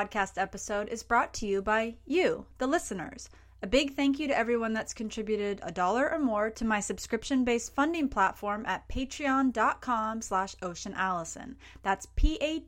Podcast episode is brought to you by you, the listeners. A big thank you to everyone that's contributed a dollar or more to my subscription-based funding platform at patreon.com slash oceanallison. That's P-A-T-R-E-O-N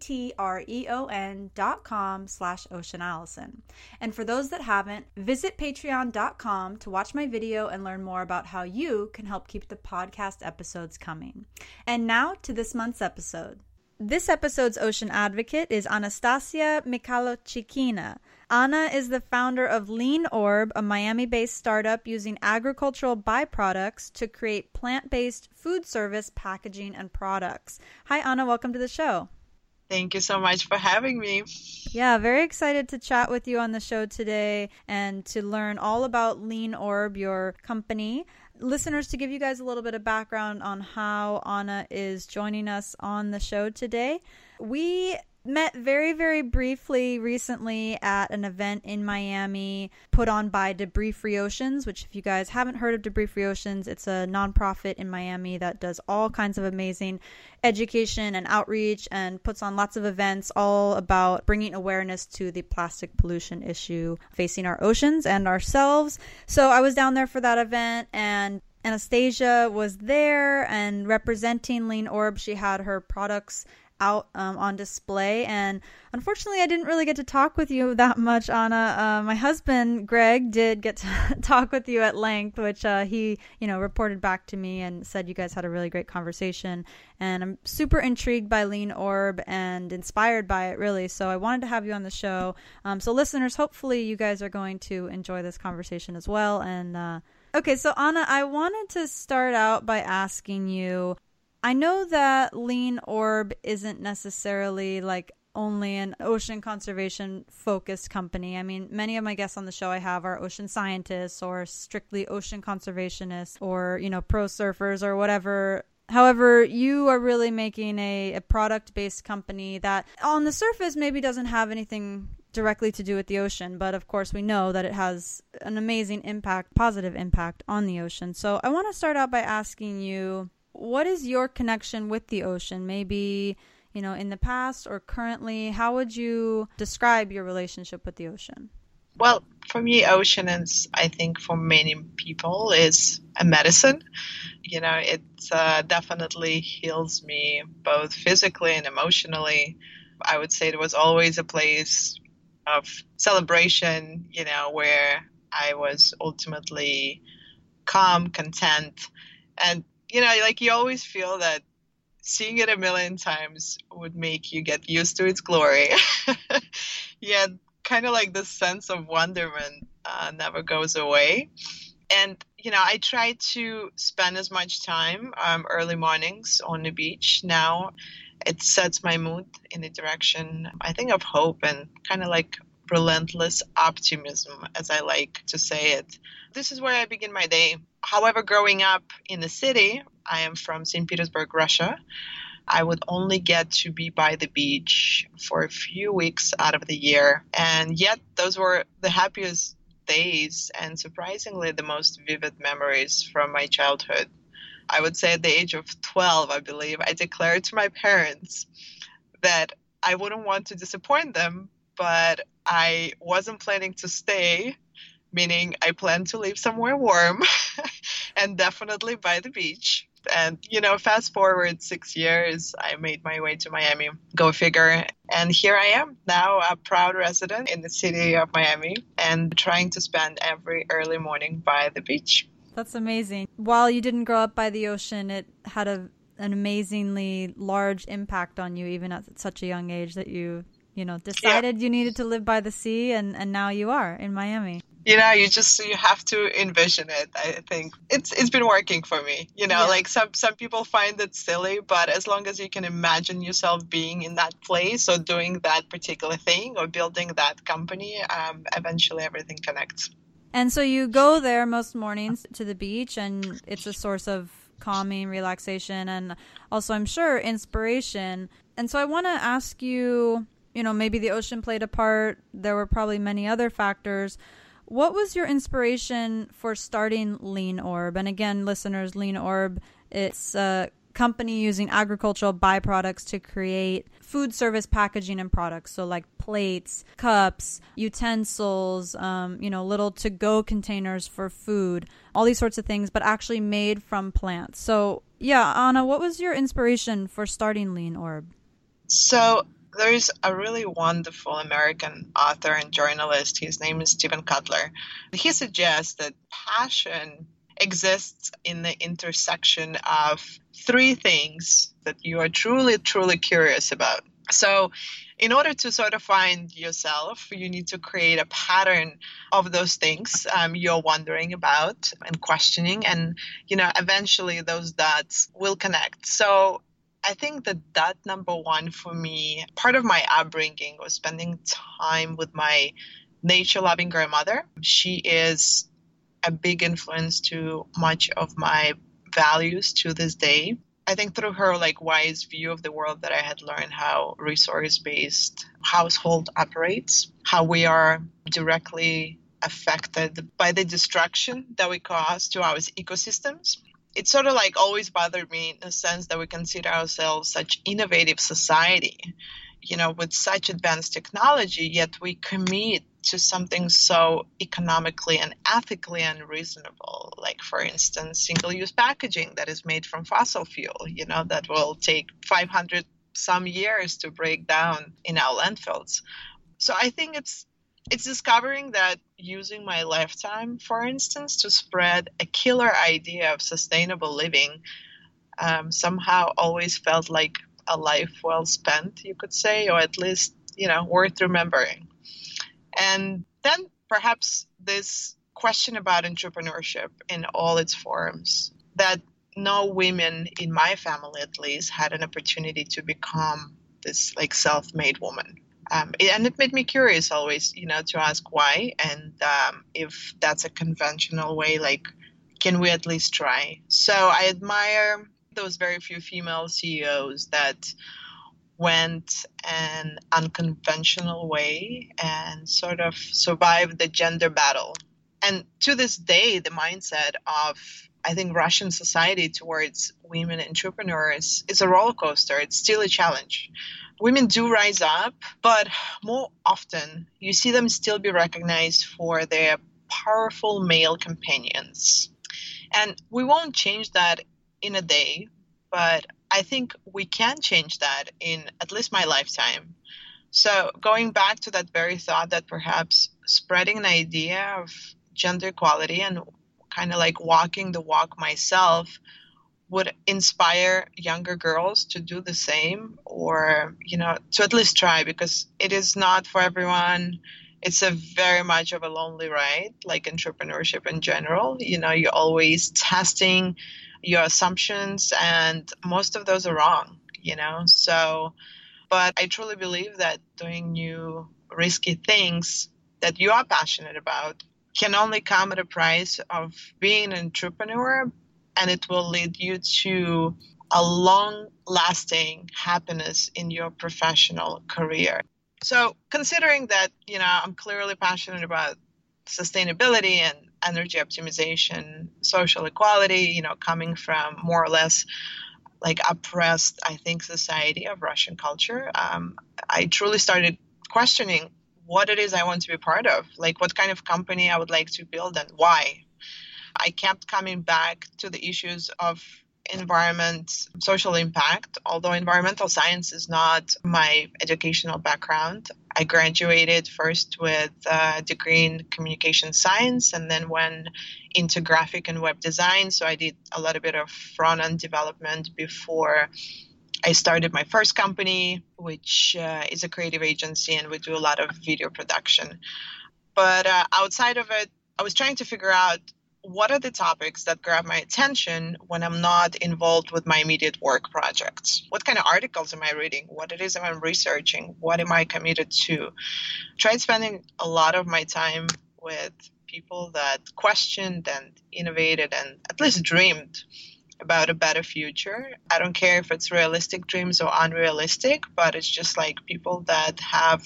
dot com slash oceanallison. And for those that haven't, visit patreon.com to watch my video and learn more about how you can help keep the podcast episodes coming. And now to this month's episode. This episode's ocean advocate is Anastasia Mikhalochkina. Anna is the founder of Lean Orb, a Miami based startup using agricultural byproducts to create plant based food service packaging and products. Hi, Anna. Welcome to the show. Thank you so much for having me. Yeah, very excited to chat with you on the show today and to learn all about Lean Orb, your company listeners, to give you guys a little bit of background on how Anna is joining us on the show today, we met very, very briefly recently at an event in Miami put on by Debris Free Oceans, which, if you guys haven't heard of Debris Free Oceans, it's a nonprofit in Miami that does all kinds of amazing education and outreach and puts on lots of events all about bringing awareness to the plastic pollution issue facing our oceans and ourselves. So I was down there for that event and Anastasia was there and representing Lean Orb. She had her products out um, on display. And unfortunately, I didn't really get to talk with you that much, Anna. Uh, my husband, Greg, did get to talk with you at length, which uh, he, you know, reported back to me and said you guys had a really great conversation. And I'm super intrigued by Lean Orb and inspired by it, really. So I wanted to have you on the show. Um, so, listeners, hopefully, you guys are going to enjoy this conversation as well. And, uh, Okay, so Anna, I wanted to start out by asking you I know that Lean Orb isn't necessarily like only an ocean conservation focused company. I mean, many of my guests on the show I have are ocean scientists or strictly ocean conservationists or, you know, pro surfers or whatever. However, you are really making a, a product based company that on the surface maybe doesn't have anything directly to do with the ocean, but of course we know that it has an amazing impact, positive impact on the ocean. So I want to start out by asking you what is your connection with the ocean? Maybe, you know, in the past or currently, how would you describe your relationship with the ocean? Well, for me, ocean is, I think, for many people, is a medicine. You know, it uh, definitely heals me both physically and emotionally. I would say it was always a place of celebration, you know, where I was ultimately calm, content, and you know, like you always feel that seeing it a million times would make you get used to its glory. yeah, kind of like the sense of wonderment uh, never goes away. And, you know, I try to spend as much time um, early mornings on the beach now. It sets my mood in the direction, I think, of hope and kind of like relentless optimism, as I like to say it. This is where I begin my day. However, growing up in the city, I am from St. Petersburg, Russia. I would only get to be by the beach for a few weeks out of the year. And yet, those were the happiest days and surprisingly the most vivid memories from my childhood. I would say at the age of 12, I believe, I declared to my parents that I wouldn't want to disappoint them, but I wasn't planning to stay, meaning I planned to live somewhere warm and definitely by the beach. And, you know, fast forward six years, I made my way to Miami. Go figure. And here I am now, a proud resident in the city of Miami and trying to spend every early morning by the beach. That's amazing. While you didn't grow up by the ocean, it had a an amazingly large impact on you even at such a young age that you you know decided yeah. you needed to live by the sea and and now you are in Miami you know you just you have to envision it i think it's it's been working for me you know yeah. like some some people find it silly but as long as you can imagine yourself being in that place or doing that particular thing or building that company um, eventually everything connects and so you go there most mornings to the beach and it's a source of calming relaxation and also i'm sure inspiration and so i want to ask you you know maybe the ocean played a part there were probably many other factors what was your inspiration for starting Lean Orb? And again, listeners, Lean Orb, it's a company using agricultural byproducts to create food service packaging and products. So, like plates, cups, utensils, um, you know, little to go containers for food, all these sorts of things, but actually made from plants. So, yeah, Anna, what was your inspiration for starting Lean Orb? So, there's a really wonderful American author and journalist. His name is Steven Kotler. He suggests that passion exists in the intersection of three things that you are truly, truly curious about. So, in order to sort of find yourself, you need to create a pattern of those things um, you're wondering about and questioning, and you know, eventually those dots will connect. So, I think that that number one for me, part of my upbringing was spending time with my nature loving grandmother. She is a big influence to much of my values to this day. I think through her like wise view of the world that I had learned how resource based household operates, how we are directly affected by the destruction that we cause to our ecosystems it sort of like always bothered me in the sense that we consider ourselves such innovative society you know with such advanced technology yet we commit to something so economically and ethically unreasonable. Like for instance single use packaging that is made from fossil fuel you know that will take 500 some years to break down in our landfills. So i think it's it's discovering that using my lifetime, for instance, to spread a killer idea of sustainable living um, somehow always felt like a life well spent, you could say, or at least, you know, worth remembering. And then perhaps this question about entrepreneurship in all its forms that no women in my family at least had an opportunity to become this like self-made woman um, and it made me curious always, you know, to ask why and um, if that's a conventional way, like, can we at least try? So I admire those very few female CEOs that went an unconventional way and sort of survived the gender battle. And to this day, the mindset of I think Russian society towards women entrepreneurs is a roller coaster. It's still a challenge women do rise up, but more often you see them still be recognized for their powerful male companions. And we won't change that in a day, but I think we can change that in at least my lifetime. So, going back to that very thought that perhaps spreading an idea of gender equality and kind of like walking the walk myself would inspire younger girls to do the same or you know to at least try because it is not for everyone. It's a very much of a lonely ride like entrepreneurship in general. You know you're always testing your assumptions and most of those are wrong you know? So but i truly believe that doing new risky things that you are passionate about can only come at a price of being an entrepreneur and it will lead you to a long lasting happiness in your professional career. So, considering that, you know, I'm clearly passionate about sustainability and energy optimization, social equality, you know, coming from more or less like oppressed, I think, society of Russian culture, um, I truly started questioning what it is I want to be part of, like what kind of company I would like to build and why. I kept coming back to the issues of environment, social impact, although environmental science is not my educational background. I graduated first with a degree in communication science and then went into graphic and web design. So I did a little bit of front end development before I started my first company, which uh, is a creative agency, and we do a lot of video production. But uh, outside of it, I was trying to figure out what are the topics that grab my attention when I'm not involved with my immediate work projects? What kind of articles am I reading? What it is I'm researching? What am I committed to? Tried spending a lot of my time with people that questioned and innovated and at least dreamed about a better future. I don't care if it's realistic dreams or unrealistic, but it's just like people that have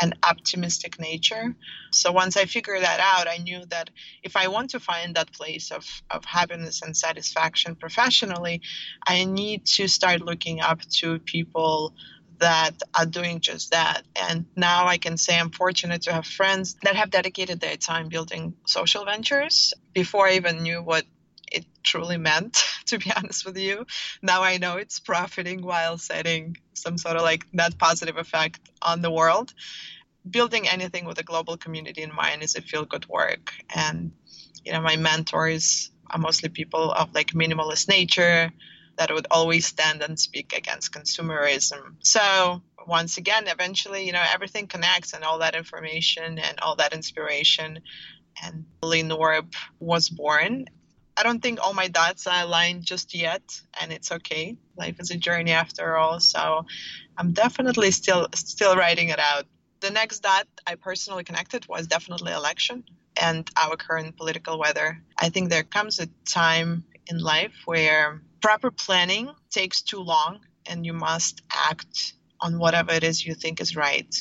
an optimistic nature. So once I figured that out, I knew that if I want to find that place of, of happiness and satisfaction professionally, I need to start looking up to people that are doing just that. And now I can say I'm fortunate to have friends that have dedicated their time building social ventures. Before I even knew what truly meant, to be honest with you. Now I know it's profiting while setting some sort of like net positive effect on the world. Building anything with a global community in mind is a feel good work. And, you know, my mentors are mostly people of like minimalist nature that would always stand and speak against consumerism. So, once again, eventually, you know, everything connects and all that information and all that inspiration and Lean Orb was born. I don't think all my dots are aligned just yet, and it's okay. Life is a journey after all, so I'm definitely still still writing it out. The next dot I personally connected was definitely election and our current political weather. I think there comes a time in life where proper planning takes too long and you must act on whatever it is you think is right.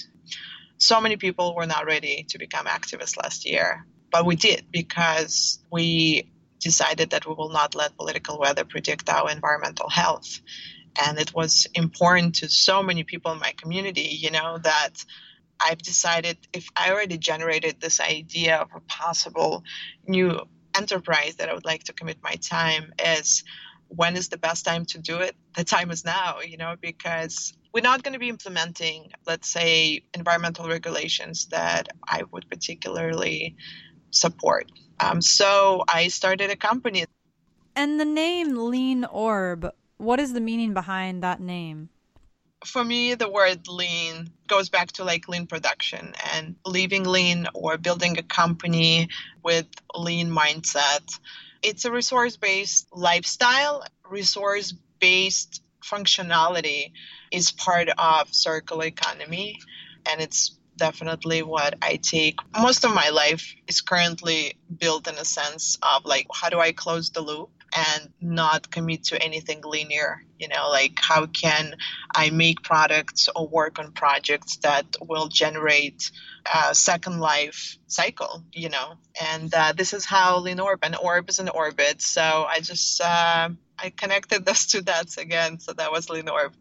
So many people were not ready to become activists last year, but we did because we decided that we will not let political weather predict our environmental health. And it was important to so many people in my community, you know, that I've decided if I already generated this idea of a possible new enterprise that I would like to commit my time is when is the best time to do it? The time is now, you know, because we're not going to be implementing, let's say, environmental regulations that I would particularly support. Um, so I started a company. And the name Lean Orb, what is the meaning behind that name? For me, the word lean goes back to like lean production and leaving lean or building a company with lean mindset. It's a resource based lifestyle, resource based functionality is part of circular economy and it's definitely what I take. Most of my life is currently built in a sense of like, how do I close the loop? and not commit to anything linear you know like how can i make products or work on projects that will generate a second life cycle you know and uh, this is how lean orb and orb is an orbit so i just uh, i connected those two dots again so that was lean orb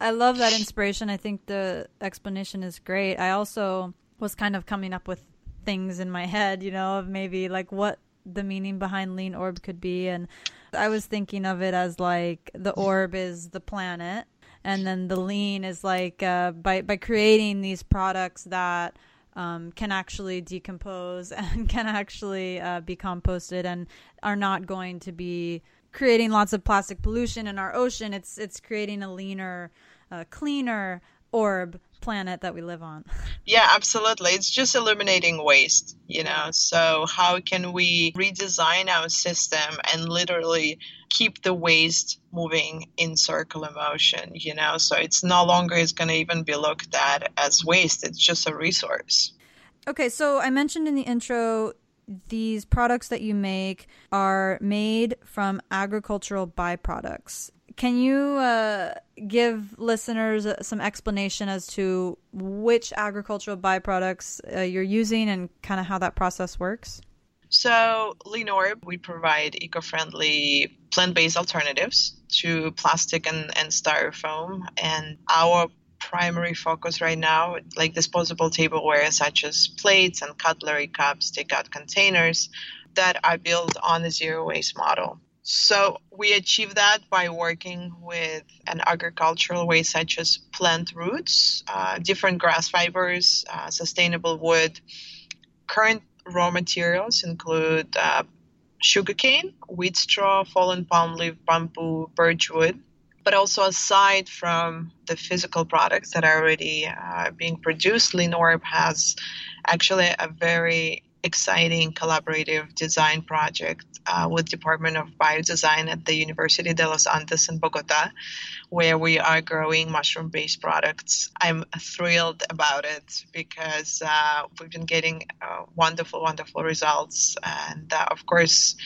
I love that inspiration. I think the explanation is great. I also was kind of coming up with things in my head, you know, of maybe like what the meaning behind lean orb could be and I was thinking of it as like the orb is the planet and then the lean is like uh, by by creating these products that um, can actually decompose and can actually uh, be composted and are not going to be creating lots of plastic pollution in our ocean. It's it's creating a leaner uh, cleaner orb planet that we live on. Yeah, absolutely. It's just eliminating waste, you know. So, how can we redesign our system and literally keep the waste moving in circular motion, you know? So, it's no longer is going to even be looked at as waste, it's just a resource. Okay, so I mentioned in the intro these products that you make are made from agricultural byproducts. Can you uh, give listeners some explanation as to which agricultural byproducts uh, you're using and kind of how that process works? So, Lean Orb, we provide eco friendly plant based alternatives to plastic and, and styrofoam. And our primary focus right now, like disposable tableware such as plates and cutlery cups, takeout containers, that are built on the zero waste model. So we achieve that by working with an agricultural waste such as plant roots, uh, different grass fibers, uh, sustainable wood. Current raw materials include uh, sugarcane, wheat straw, fallen palm leaf, bamboo, birch wood, But also, aside from the physical products that are already uh, being produced, Lean Orb has actually a very exciting collaborative design project uh, with Department of Biodesign at the University de los Andes in Bogota, where we are growing mushroom-based products. I'm thrilled about it because uh, we've been getting uh, wonderful, wonderful results, and uh, of course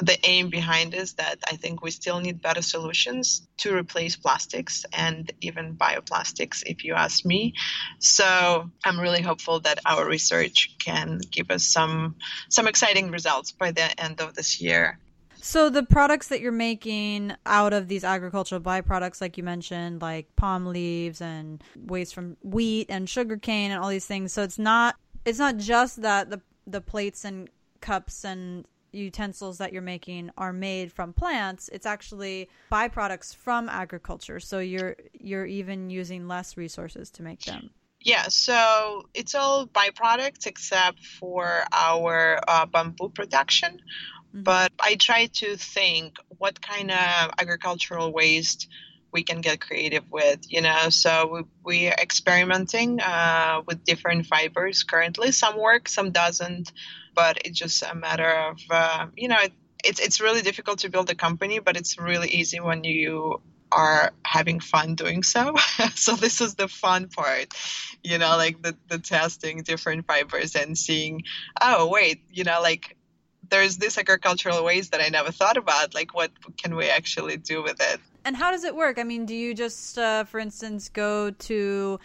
the aim behind is that I think we still need better solutions to replace plastics and even bioplastics, if you ask me. So I'm really hopeful that our research can give us some some exciting results by the end of this year. So the products that you're making out of these agricultural byproducts, like you mentioned, like palm leaves and waste from wheat and sugarcane and all these things. So it's not it's not just that the the plates and cups and utensils that you're making are made from plants it's actually byproducts from agriculture. So you're you're even using less resources to make them. Yeah so it's all byproducts except for our uh, bamboo production. Mm-hmm. but i try to think what kind of agricultural waste we can get creative with you know? So we, we are experimenting uh, with different fibers currently. Some work some doesn't but it's just a matter of uh, you know it, it's it's really difficult to build a company, but it's really easy when you are having fun doing so. so this is the fun part, you know, like the the testing different fibers and seeing, oh wait, you know, like there's this agricultural waste that I never thought about. Like, what can we actually do with it? And how does it work? I mean, do you just, uh, for instance, go to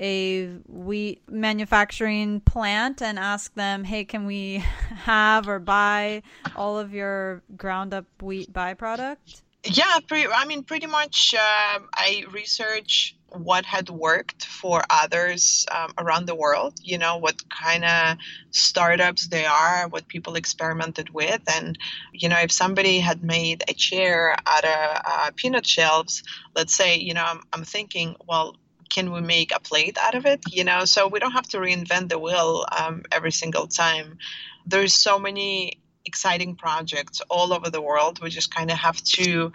a wheat manufacturing plant and ask them, hey, can we have or buy all of your ground up wheat byproduct? Yeah, pretty, I mean, pretty much. Uh, I research what had worked for others um, around the world, you know, what kind of startups they are, what people experimented with. And, you know, if somebody had made a chair out of uh, peanut shells, let's say, you know, I'm, I'm thinking, well, can we make a plate out of it you know? So we don't have to reinvent the wheel um, every single time. There's so many exciting projects all over the world. We just kind of have to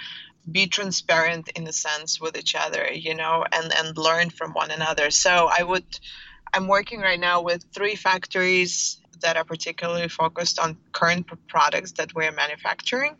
be transparent in a sense with each other you know and and learn from one another. So i would i'm working right now with three factories that are particularly focused on current products that we're manufacturing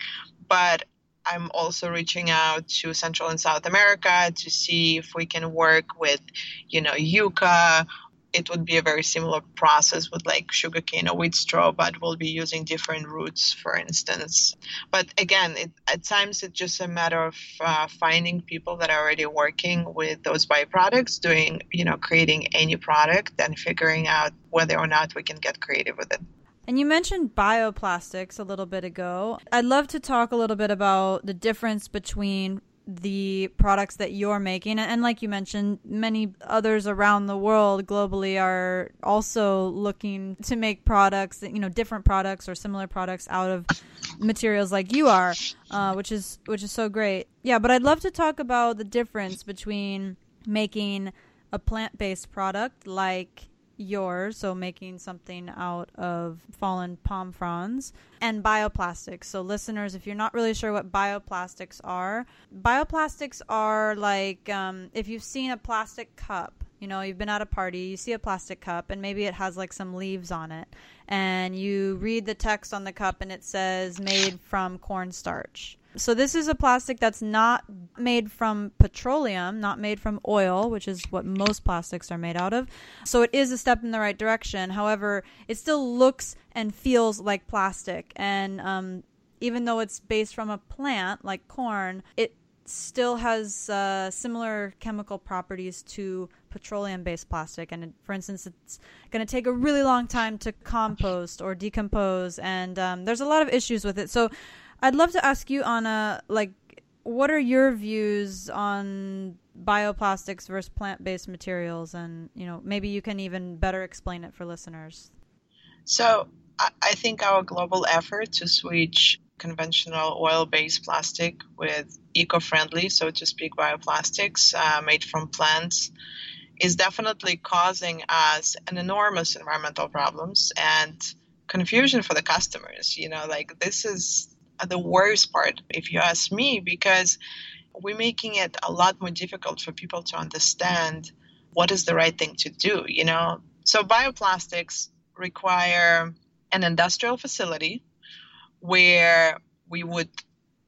but I'm also reaching out to Central and South America to see if we can work with, you know, yucca. It would be a very similar process with like sugarcane or wheat straw, but we'll be using different roots, for instance. But again, it, at times it's just a matter of uh, finding people that are already working with those byproducts, doing, you know, creating any product and figuring out whether or not we can get creative with it. And you mentioned bioplastics a little bit ago. I'd love to talk a little bit about the difference between the products that you're making and like you mentioned many others around the world globally are also looking to make products you know different products or similar products out of materials like you are uh, which is which is so great yeah but i'd love to talk about the difference between making a plant-based product like yours, so making something out of fallen palm fronds, and bioplastics. So, listeners, if you're not really sure what bioplastics are, bioplastics are like um, if you've seen a plastic cup, you know, you've been at a party, you see a plastic cup, and maybe it has like some leaves on it, and you read the text on the cup and it says made from cornstarch. So this is a plastic that's not made from petroleum, not made from oil, which is what most plastics are made out of. So it is a step in the right direction. However, it still looks and feels like plastic, and um, even though it's based from a plant like corn, it still has uh, similar chemical properties to petroleum based plastic. And for instance, it's going to take a really long time to compost or decompose. And um, there's a lot of issues with it. So I'd love to ask you, Anna, like, what are your views on bioplastics versus plant-based materials, and you know, maybe you can even better explain it for listeners. So, I think our global effort to switch conventional oil-based plastic with eco-friendly, so to speak, bioplastics uh, made from plants is definitely causing us an enormous environmental problems and confusion for the customers. You know, like this is the worst part, if you ask me, because we're making it a lot more difficult for people to understand what is the right thing to do, you know? So bioplastics require an industrial facility where we would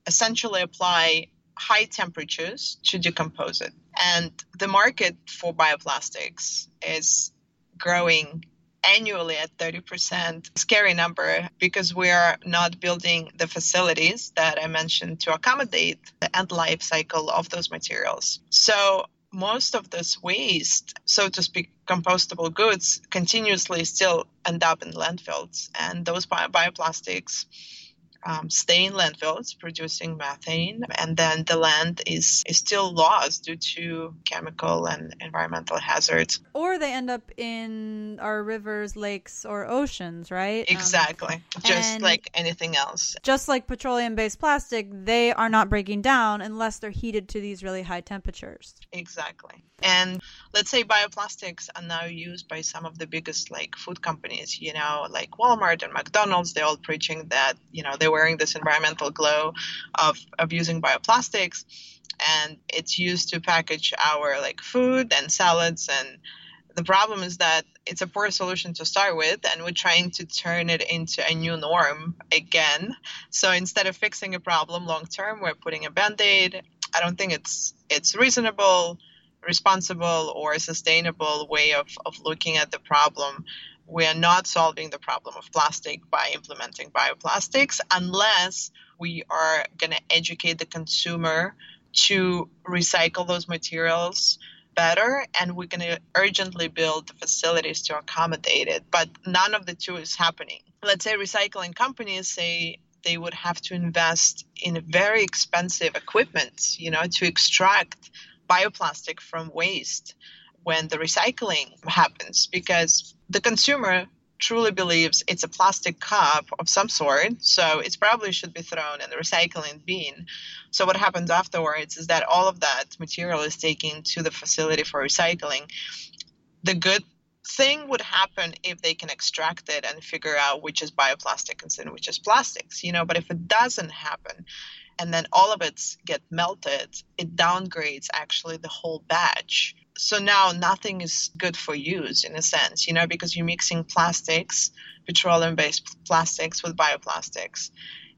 essentially apply high temperatures to decompose it. And the market for bioplastics is growing annually at 30%. Scary number because we are not building the facilities that I mentioned to accommodate the end life cycle of those materials. So most of this waste, so to speak, compostable goods continuously still end up in landfills. And those bio- bioplastics um, stay in landfills producing methane, and then the land is, is still lost due to chemical and environmental hazards. Or they end up in our rivers, lakes, or oceans, right? Um, exactly. Um, just like anything else. Just like petroleum based plastic, they are not breaking down unless they're heated to these really high temperatures. Exactly. And let's say bioplastics are now used by some of the biggest like food companies, you know, like Walmart and McDonald's. They're all preaching that, you know, they wearing this environmental glow of, of using bioplastics. And it's used to package our like food and salads. And the problem is that it's a poor solution to start with, and we're trying to turn it into a new norm again. So instead of fixing a problem long term, we're putting a band aid. I don't think it's it's reasonable responsible or sustainable way of, of looking at the problem. We are not solving the problem of plastic by implementing bioplastics unless we are going to educate the consumer to recycle those materials better and we're going to urgently build the facilities to accommodate it. But none of the two is happening. Let's say recycling companies say they would have to invest in very expensive equipment you know to extract bioplastic from waste when the recycling happens because the consumer truly believes it's a plastic cup of some sort, so it probably should be thrown in the recycling bin. So what happens afterwards is that all of that material is taken to the facility for recycling. The good thing would happen if they can extract it and figure out which is bioplastic and which is plastics, you know, but if it doesn't happen, and then all of it get melted, it downgrades actually the whole batch. So now nothing is good for use in a sense, you know, because you're mixing plastics, petroleum based plastics with bioplastics.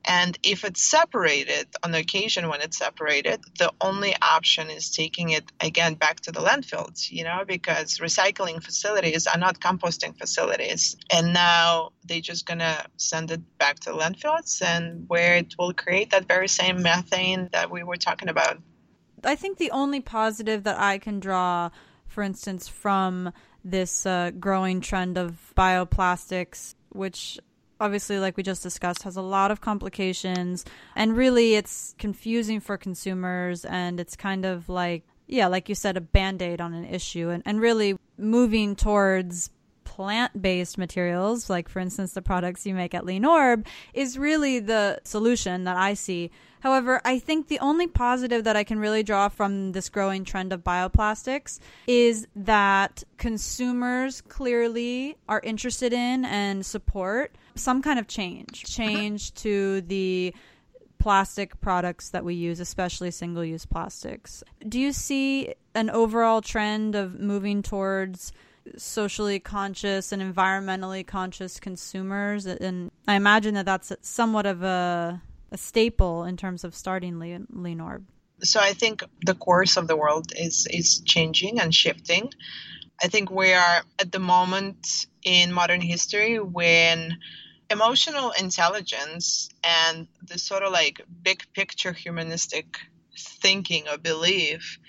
And if it's separated, on the occasion when it's separated, the only option is taking it again back to the landfills, you know, because recycling facilities are not composting facilities. And now they're just going to send it back to landfills and where it will create that very same methane that we were talking about. I think the only positive that I can draw, for instance, from this uh, growing trend of bioplastics, which obviously like we just discussed has a lot of complications. And really it's confusing for consumers and it's kind of like yeah like you said a band-aid on an issue. And, and really moving towards plant-based materials like for instance the products you make at lean orb is really the solution that i see However, I think the only positive that I can really draw from this growing trend of bioplastics is that consumers clearly are interested in and support some kind of change, change to the plastic products that we use, especially single use plastics. Do you see an overall trend of moving towards socially conscious and environmentally conscious consumers? And I imagine that that's somewhat of a a staple in terms of starting lean so i think the course of the world is is changing and shifting. I think we are at the moment in modern history when emotional intelligence and the sort of like big picture humanistic thinking or belief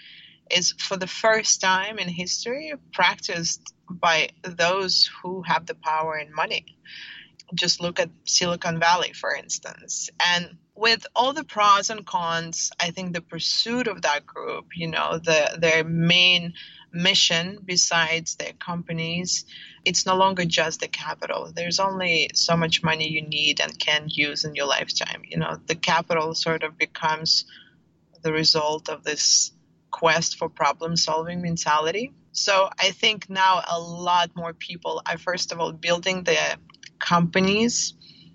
is for the first time in history practiced by those who have the power and money just look at Silicon Valley, for instance. And with all the pros and cons, I think the pursuit of that group, you know, the their main mission besides their companies, it's no longer just the capital. There's only so much money you need and can use in your lifetime. You know, the capital sort of becomes the result of this quest for problem solving mentality. So I think now a lot more people are first of all building the companies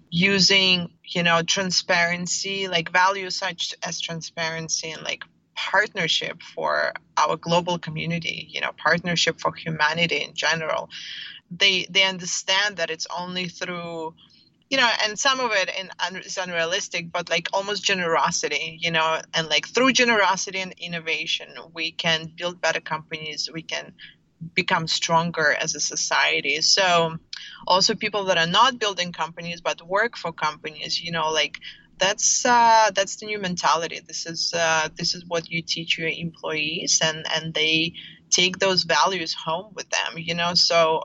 using you know transparency like values such as transparency and like partnership for our global community, you know, partnership for humanity in general. They they understand that it's only through you know, and some of it in, is unrealistic, but like almost generosity, you know, and like through generosity and innovation, we can build better companies. We can become stronger as a society. So, also people that are not building companies but work for companies, you know, like that's uh, that's the new mentality. This is uh, this is what you teach your employees, and and they take those values home with them. You know, so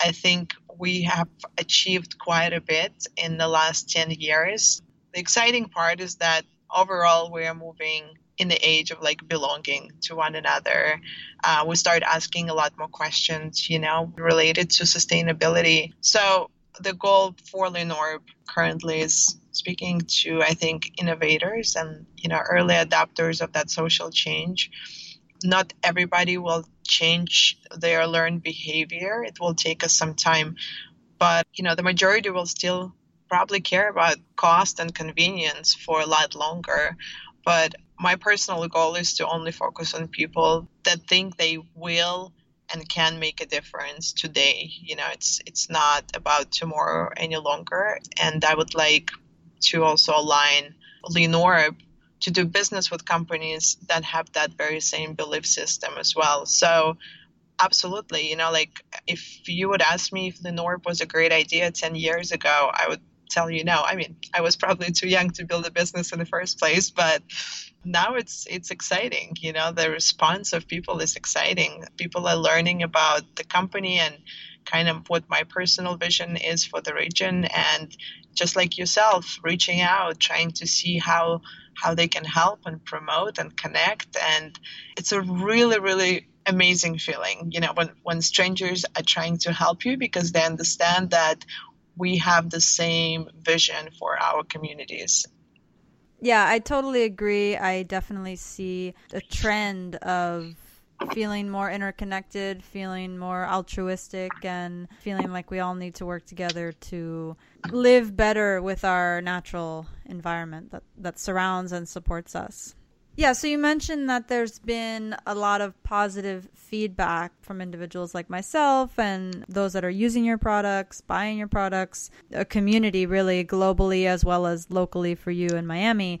I think we have achieved quite a bit in the last ten years. The exciting part is that overall we are moving in the age of like belonging to one another. Uh, we start asking a lot more questions, you know, related to sustainability. So the goal for Lean Orb currently is speaking to I think innovators and you know early adopters of that social change. Not everybody will change their learned behavior. It will take us some time, but you know the majority will still probably care about cost and convenience for a lot longer. But my personal goal is to only focus on people that think they will and can make a difference today. You know, it's it's not about tomorrow any longer. And I would like to also align Lean Orb to do business with companies that have that very same belief system as well. So absolutely, you know, like if you would ask me if Lean Orb was a great idea 10 years ago, I would tell you no. I mean, I was probably too young to build a business in the first place, but now it's it's exciting. You know, the response of people is exciting. People are learning about the company and kind of what my personal vision is for the region and just like yourself reaching out trying to see how how they can help and promote and connect. And it's a really really amazing feeling you know when when strangers are trying to help you because they understand that we have the same vision for our communities. Yeah i totally agree. I definitely see a trend of feeling more interconnected, feeling more altruistic, and feeling like we all need to work together to live better with our natural environment that, that surrounds and supports us. Yeah, so you mentioned that there's been a lot of positive feedback from individuals like myself and those that are using your products, buying your products, a community really globally as well as locally for you in Miami.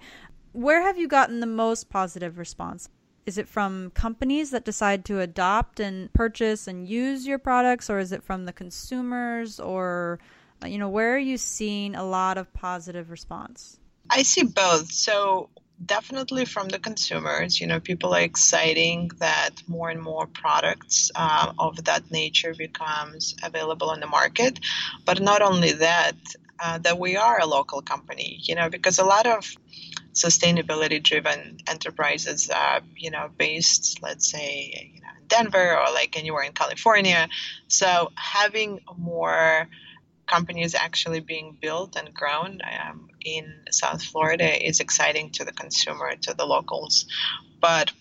Where have you gotten the most positive response? Is it from companies that decide to adopt and purchase and use your products or is it from the consumers or uh, you know where are you seeing a lot of positive response? I see both. So definitely from the consumers you know people are exciting that more and more products uh, of that nature becomes available on the market. But not only that uh, that we are a local company you know because a lot of sustainability driven enterprises, uh, you know, based, let's say, you know, in Denver or like anywhere in California. So having more companies actually being built and grown um, in South Florida is exciting to the consumer, to the locals. But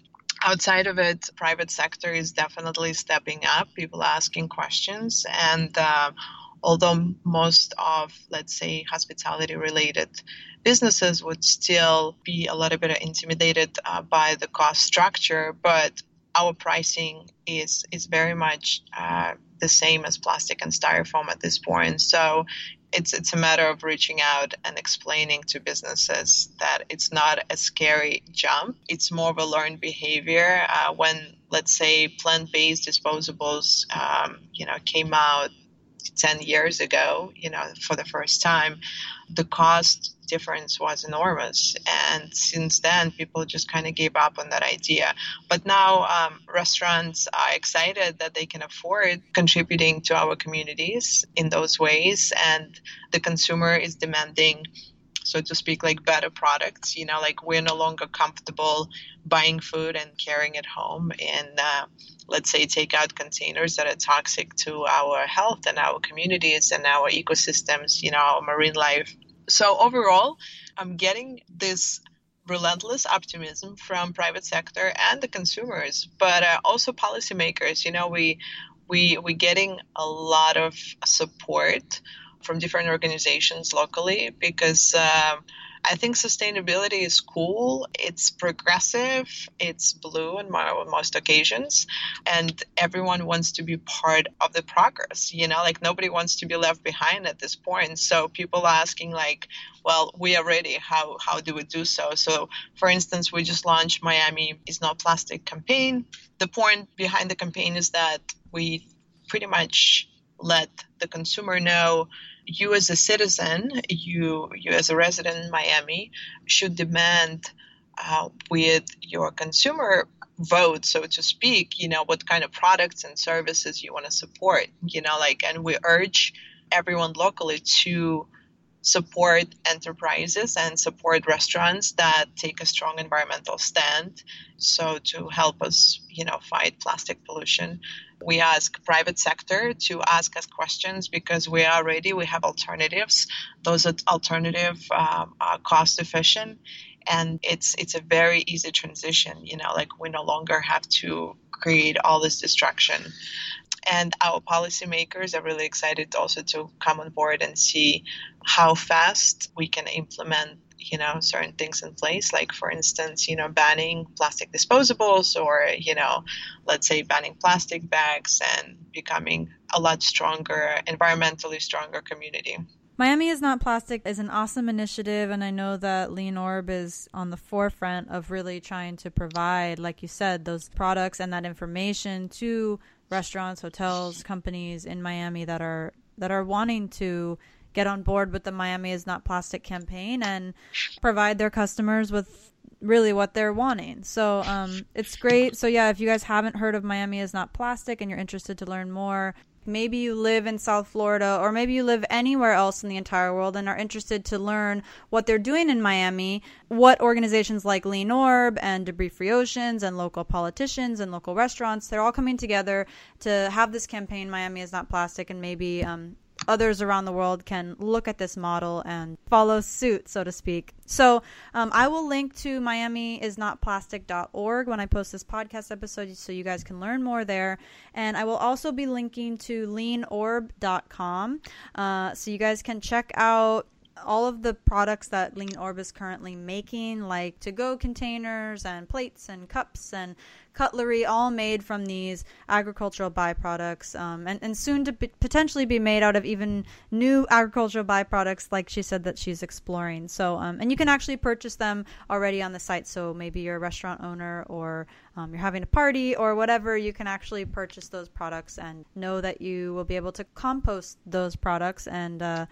outside of it, private sector is definitely stepping up. People asking questions and. Uh, although most of, let's say, hospitality related businesses would still be a little bit intimidated uh, by the cost structure, but our pricing is is very much uh, the same as plastic and styrofoam at this point. So it's it's a matter of reaching out and explaining to businesses that it's not a scary jump. It's more of a learned behavior. Uh, when let's say plant-based disposables, um, you know, came out 10 years ago, you know, for the first time, the cost difference was enormous. And since then, people just kind of gave up on that idea. But now um, restaurants are excited that they can afford contributing to our communities in those ways. And the consumer is demanding so to speak, like better products. You know, like we're no longer comfortable buying food and carrying it home in, uh, let's say, takeout containers that are toxic to our health and our communities and our ecosystems, you know, our marine life. So overall, I'm getting this relentless optimism from private sector and the consumers, but uh, also policymakers. You know, we we we're getting a lot of support from different organizations locally because um, I think sustainability is cool. It's progressive. It's blue on most occasions. And everyone wants to be part of the progress. You know, like nobody wants to be left behind at this point. So people are asking, like, well, we are ready. How, how do we do so? So, for instance, we just launched Miami is Not Plastic campaign. The point behind the campaign is that we pretty much let the consumer know you as a citizen, you you as a resident in Miami, should demand uh, with your consumer vote, so to speak, you know, what kind of products and services you want to support, you know, like, and we urge everyone locally to support enterprises and support restaurants that take a strong environmental stand so to help us you know fight plastic pollution we ask private sector to ask us questions because we are ready we have alternatives. Those alternative um, are cost efficient and it's it's a very easy transition you know like we no longer have to create all this distraction. And our policymakers are really excited also to come on board and see how fast we can implement you know certain things in place like for instance you know banning plastic disposables or you know let's say banning plastic bags and becoming a lot stronger environmentally stronger community. Miami is not plastic is an awesome initiative, and I know that Lean Orb is on the forefront of really trying to provide, like you said, those products and that information to restaurants, hotels, companies in Miami that are that are wanting to get on board with the Miami is not plastic campaign and provide their customers with really what they're wanting. So um, it's great. So yeah, if you guys haven't heard of Miami is not plastic and you're interested to learn more, maybe you live in South Florida or maybe you live anywhere else in the entire world and are interested to learn what they're doing in Miami, what organizations like Lean Orb and Debris Free Oceans and local politicians and local restaurants, they're all coming together to have this campaign, Miami is not plastic, and maybe um, others around the world can look at this model and follow suit, so to speak. So um, I will link to miamiisnotplastic.org when I post this podcast episode so you guys can learn more there. And I will also be linking to leanorb.com uh, so you guys can check out all of the products that Lean Orb is currently making, like to go containers and plates and cups and cutlery, all made from these agricultural byproducts, um, and, and soon to be, potentially be made out of even new agricultural byproducts, like she said that she's exploring. So, um, and you can actually purchase them already on the site. So maybe you're a restaurant owner or um, you're having a party or whatever, you can actually purchase those products and know that you will be able to compost those products and. Uh,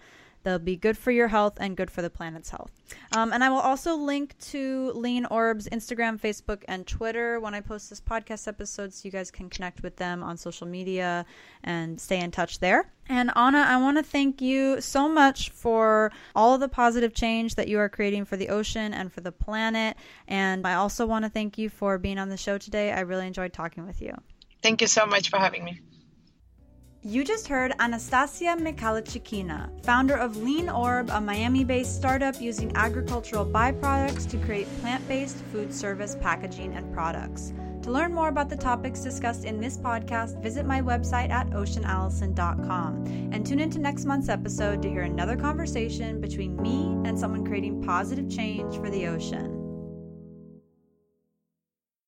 They'll be good for your health and good for the planet's health. Um, and I will also link to Lean Orb's Instagram, Facebook, and Twitter when I post this podcast episode so you guys can connect with them on social media and stay in touch there. And Anna, I want to thank you so much for all the positive change that you are creating for the ocean and for the planet. And I also want to thank you for being on the show today. I really enjoyed talking with you. Thank you so much for having me. You just heard Anastasia Mikhalochkina, founder of Lean Orb, a Miami based startup using agricultural byproducts to create plant based food service packaging and products. To learn more about the topics discussed in this podcast, visit my website at oceanallison.com and tune into next month's episode to hear another conversation between me and someone creating positive change for the ocean.